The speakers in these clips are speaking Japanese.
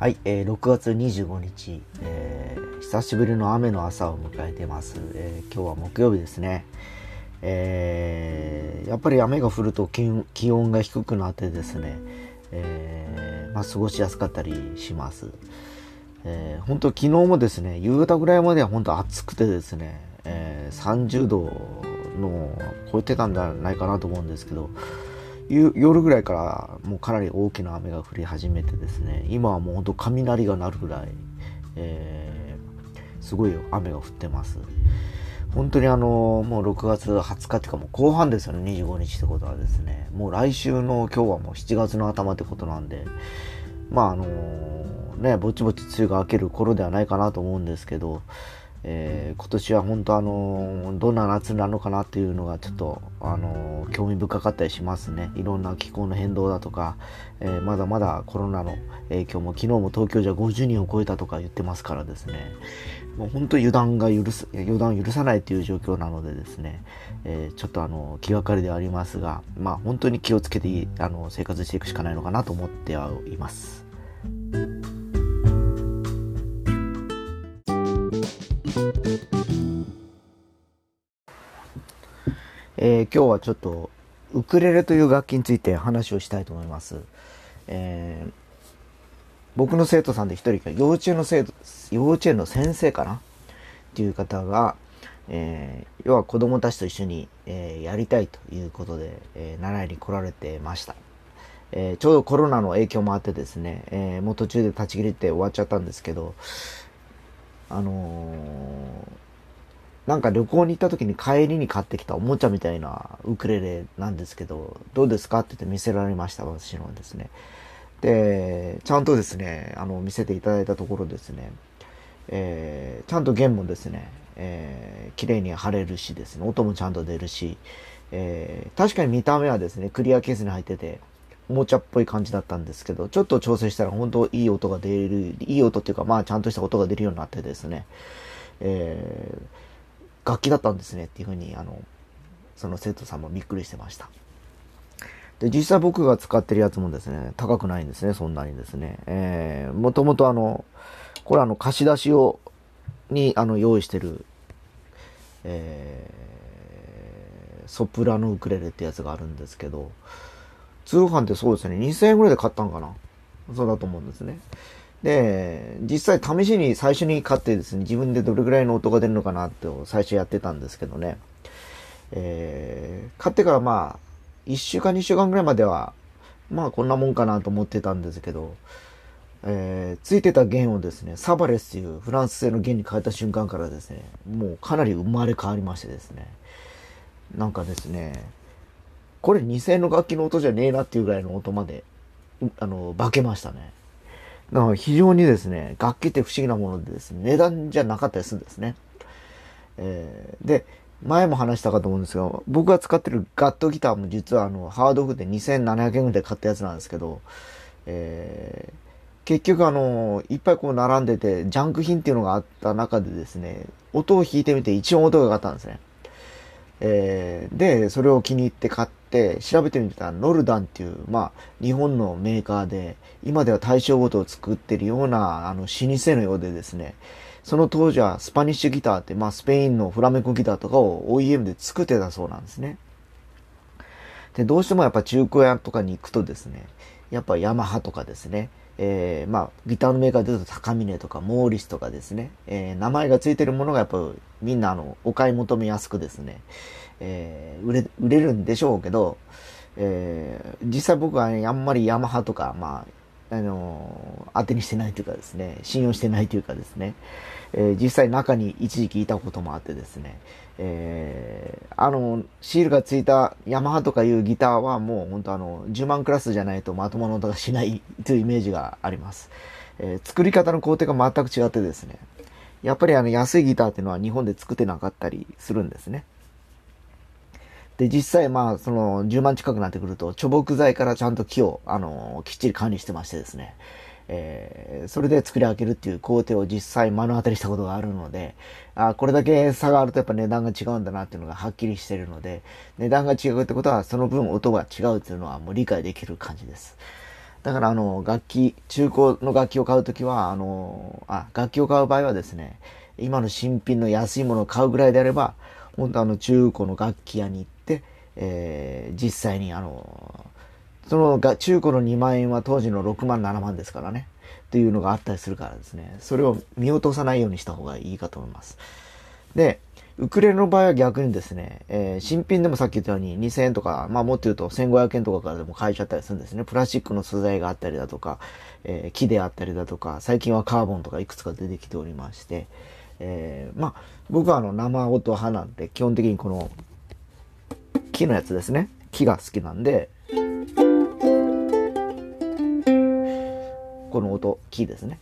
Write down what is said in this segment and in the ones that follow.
はい、えー、6月25日、えー、久しぶりの雨の朝を迎えてます、えー、今日は木曜日ですね、えー、やっぱり雨が降ると気温が低くなってですね、えーまあ、過ごしやすかったりします、えー、本当昨日もですね夕方ぐらいまでは本当暑くてですね、えー、30度の超えてたんじゃないかなと思うんですけど夜ぐらいからもうかなり大きな雨が降り始めてですね今はもうほんと雷が鳴るぐらい、えー、すごい雨が降ってます。本当にあのもう6月20日っていうかもう後半ですよね25日ってことはですね。もう来週の今日はもう7月の頭ってことなんでまああのねぼちぼち梅雨が明ける頃ではないかなと思うんですけどえー、今年は本当あのどんな夏なのかなっていうのがちょっとあの興味深かったりしますね。いろんな気候の変動だとか、えー、まだまだコロナの影響も昨日も東京じゃ50人を超えたとか言ってますからですね。もう本当油断が許す予断許さないという状況なのでですね、え、ちょっとあの気がかりではありますがまあ本当に気をつけてあの生活していくしかないのかなと思ってはいます。えー、今日はちょっとウクレレという楽器について話をしたいと思います。えー、僕の生徒さんで一人が幼稚園の生徒、幼稚園の先生かな？っていう方が、えー、要は子供たちと一緒に、えー、やりたいということで、えー、習いに来られてました。えちょうどコロナの影響もあってですね、えもう途中で立ち切れて終わっちゃったんですけど、あのなんか旅行に行った時に帰りに買ってきたおもちゃみたいなウクレレなんですけど、どうですかって言って見せられました、私のですね。で、ちゃんとですね、あの、見せていただいたところですね、えー、ちゃんと弦もですね、えー、綺麗に貼れるしですね、音もちゃんと出るし、えー、確かに見た目はですね、クリアケースに入ってて、おもちゃっぽい感じだったんですけど、ちょっと調整したら本当いい音が出る、いい音っていうか、まあちゃんとした音が出るようになってですね、えー楽器だったんですねっていうふうに、あの、その生徒さんもびっくりしてました。で、実際僕が使ってるやつもですね、高くないんですね、そんなにですね。えー、もともとあの、これあの、貸し出し用に、あの、用意してる、えー、ソプラノウクレレってやつがあるんですけど、通販ってそうですね、2000円ぐらいで買ったんかなそうだと思うんですね。で、実際試しに最初に買ってですね、自分でどれぐらいの音が出るのかなって最初やってたんですけどね。えー、買ってからまあ、1週間2週間ぐらいまでは、まあこんなもんかなと思ってたんですけど、えー、ついてた弦をですね、サバレスというフランス製の弦に変えた瞬間からですね、もうかなり生まれ変わりましてですね、なんかですね、これ2000の楽器の音じゃねえなっていうぐらいの音まで、あの、化けましたね。だから非常にですね、楽器って不思議なものでですね、値段じゃなかったりするんですね。えー、で、前も話したかと思うんですが、僕が使ってるガットギターも実はあの、ハードオフで2700円ぐらいで買ったやつなんですけど、えー、結局あの、いっぱいこう並んでて、ジャンク品っていうのがあった中でですね、音を弾いてみて一音音が上がったんですね。えー、で、それを気に入って買ってって調べてみたらノルダンっていう、まあ、日本のメーカーで、今では対象ごとを作ってるような、あの、老舗のようでですね、その当時はスパニッシュギターって、まあ、スペインのフラメコギターとかを OEM で作ってたそうなんですね。で、どうしてもやっぱ中古屋とかに行くとですね、やっぱヤマハとかですね、えー、まあ、ギターのメーカーで言うと高峰とかモーリスとかですね、えー、名前が付いてるものがやっぱみんなあの、お買い求めやすくですね、えー、売れ、売れるんでしょうけど、えー、実際僕は、ね、あんまりヤマハとか、まあ、あのー、当てにしてないというかですね、信用してないというかですね、え、実際中に一時期いたこともあってですね、え、あの、シールがついたヤマハとかいうギターはもう本当あの、10万クラスじゃないとまともな音がしないというイメージがあります。え、作り方の工程が全く違ってですね、やっぱりあの安いギターっていうのは日本で作ってなかったりするんですね。で、実際まあ、その10万近くなってくると、貯木材からちゃんと木を、あの、きっちり管理してましてですね、えー、それで作り上げるっていう工程を実際目の当たりしたことがあるので、あこれだけ差があるとやっぱ値段が違うんだなっていうのがはっきりしてるので、値段が違うってことはその分音が違うっていうのはもう理解できる感じです。だからあの楽器中古の楽器を買うときはあのあ楽器を買う場合はですね今の新品の安いものを買うぐらいであれば本当あの中古の楽器屋に行って、えー、実際にあのそのが中古の2万円は当時の6万7万ですからね。っていうのがあったりするからですね。それを見落とさないようにした方がいいかと思います。でウクレレの場合は逆にですね、えー、新品でもさっき言ったように2000円とか、まあもっと言うと1500円とかからでも買えちゃったりするんですね。プラスチックの素材があったりだとか、えー、木であったりだとか、最近はカーボンとかいくつか出てきておりまして、えー、まあ僕はあの生音派なんで、基本的にこの木のやつですね。木が好きなんで、この音、木ですね。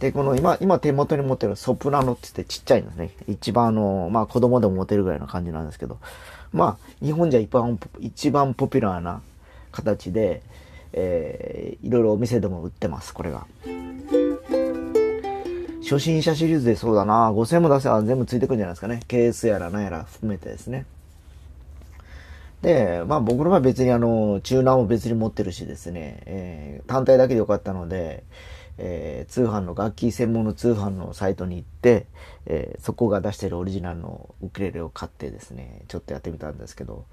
で、この今、今手元に持ってるソプラノって言ってちっちゃいんですね。一番あの、まあ子供でも持てるぐらいの感じなんですけど、まあ日本じゃ一番、一番ポピュラーな形で、えー、いろいろお店でも売ってます、これが。初心者シリーズでそうだな、5000も出せば全部ついてくるんじゃないですかね。ケースやら何やら含めてですね。で、まあ僕の場合別にあの、チューナーも別に持ってるしですね、えー、単体だけでよかったので、えー、通販の楽器専門の通販のサイトに行って、えー、そこが出してるオリジナルのウクレレを買ってですね、ちょっとやってみたんですけど、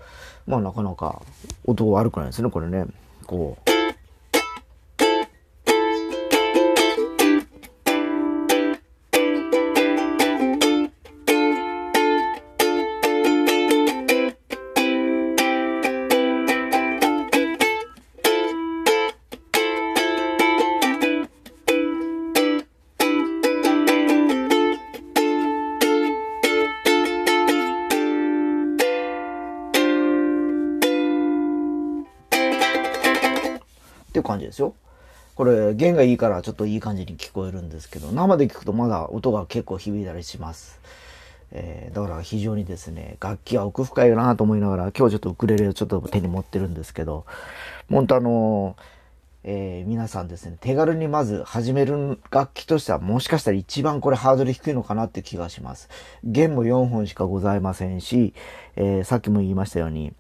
まあなかなか音悪くないですね、これね。こう。ですよ。これ、弦がいいからちょっといい感じに聞こえるんですけど、生で聞くとまだ音が結構響いたりします。えー、だから非常にですね、楽器は奥深いよなと思いながら、今日ちょっとウクレレをちょっと手に持ってるんですけど、本当あのえー、皆さんですね、手軽にまず始める楽器としてはもしかしたら一番これハードル低いのかなって気がします。弦も4本しかございませんし、えー、さっきも言いましたように、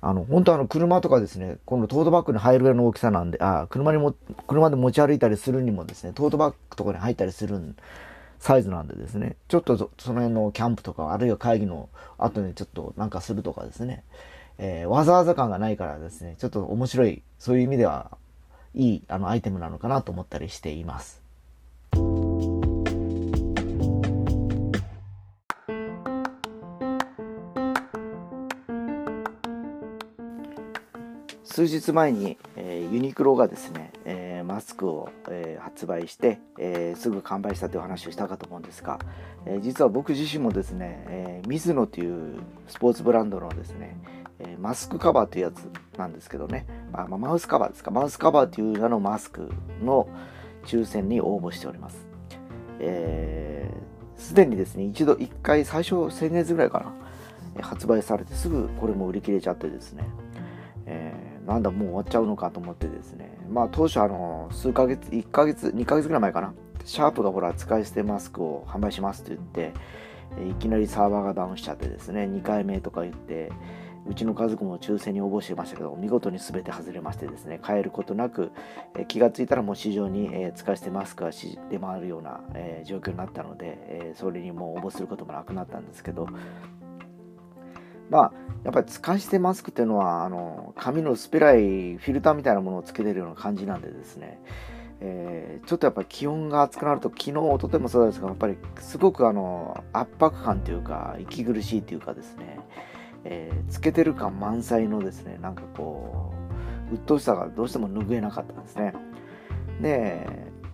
あの、本当あの、車とかですね、このトートバッグに入るぐらいの大きさなんで、あ、車にも、車で持ち歩いたりするにもですね、トートバッグとかに入ったりするサイズなんでですね、ちょっとその辺のキャンプとか、あるいは会議の後にちょっとなんかするとかですね、えー、わざわざ感がないからですね、ちょっと面白い、そういう意味では、いい、あの、アイテムなのかなと思ったりしています。数日前に、えー、ユニクロがですね、えー、マスクを、えー、発売して、えすぐ完売したという話をしたかと思うんですが、え実は僕自身もですね、えミズノというスポーツブランドのですね、えマスクカバーというやつなんですけどね、まあ、まあ、マウスカバーですか、マウスカバーという名のマスクの抽選に応募しております。す、えー、で、にですね、一度、一回、最初先月ぐらいかな、発売されてすぐこれも売り切れちゃってですね、なんだもう終わっちゃうのかと思ってですね。まあ当初あの数ヶ月1ヶ月2ヶ月ぐらい前かな。シャープがほら使い捨てマスクを販売しますと言っていきなりサーバーがダウンしちゃってですね2回目とか言ってうちの家族も抽選に応募してましたけど見事に全て外れましてですね買えることなく、気がついたらもう市場に、え使い捨てマスクが出回るような、え状況になったので、えそれにもう応募することもなくなったんですけどまあやっぱり使い捨てマスクっていうのはあの紙の薄っぺらいフィルターみたいなものをつけてるような感じなんでですね、えー、ちょっとやっぱり気温が暑くなると昨日おとといもそうですがやっぱりすごくあの圧迫感というか息苦しいというかですね、えー、つけてる感満載のですねなんかこう鬱陶しさがどうしても拭えなかったんですね。で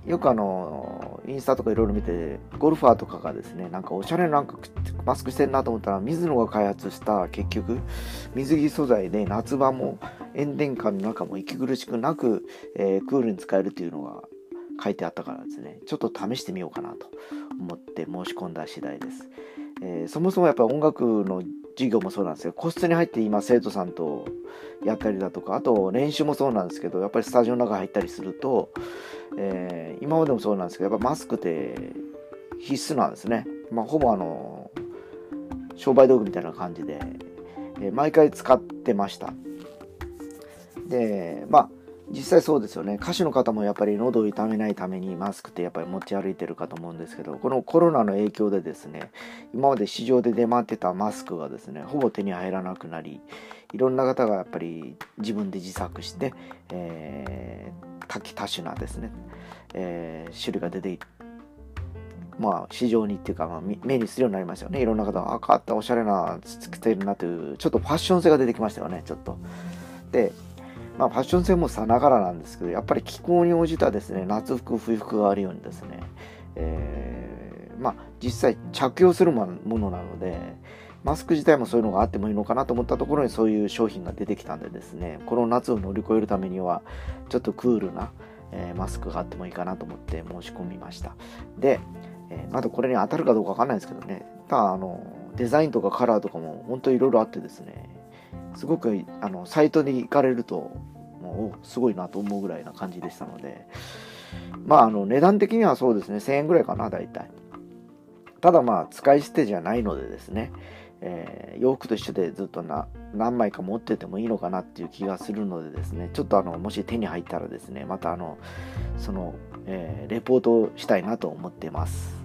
よくあのインスタとかいろいろ見てゴルファーとかがですねなんかおしゃれなんかマスクしてんなと思ったら水野が開発した結局水着素材で夏場も炎天下の中も息苦しくなく、えー、クールに使えるっていうのが書いてあったからですねちょっと試してみようかなと思って申し込んだ次第です、えー、そもそもやっぱり音楽の授業もそうなんですよ。個室に入って今生徒さんとやったりだとかあと練習もそうなんですけどやっぱりスタジオの中入ったりすると、えー、今までもそうなんですけどやっぱマスクって必須なんですね、まあ、ほぼあの商売道具みたいな感じで、えー、毎回使ってました。でまあ実際そうですよね歌手の方もやっぱり喉を痛めないためにマスクってやっぱり持ち歩いてるかと思うんですけどこのコロナの影響でですね今まで市場で出回ってたマスクがですねほぼ手に入らなくなりいろんな方がやっぱり自分で自作して、えー、多岐多種なですね、えー、種類が出てまあ、市場にっていうか、まあ、目にするようになりましたよね。いろんな方が、あ、った、おしゃれな、つけてるなという、ちょっとファッション性が出てきましたよね、ちょっと。で、まあ、ファッション性もさながらなんですけど、やっぱり気候に応じたですね、夏服、冬服があるようにですね、えー、まあ、実際着用するものなので、マスク自体もそういうのがあってもいいのかなと思ったところにそういう商品が出てきたんでですね、この夏を乗り越えるためには、ちょっとクールな、えー、マスクがあってもいいかなと思って申し込みました。で、えー、まだこれに当たるかどうかわかんないですけどね、ただあの、デザインとかカラーとかも本当いろいろあってですね、すごくあのサイトに行かれるともうすごいなと思うぐらいな感じでしたので。まああの値段的にはそうですね。1000円ぐらいかな大体。ただまあ使い捨てじゃないのでですね、えー、洋服と一緒でずっとな何枚か持っててもいいのかなっていう気がするのでですね。ちょっとあのもし手に入ったらですねまたあのその、えー、レポートをしたいなと思っています。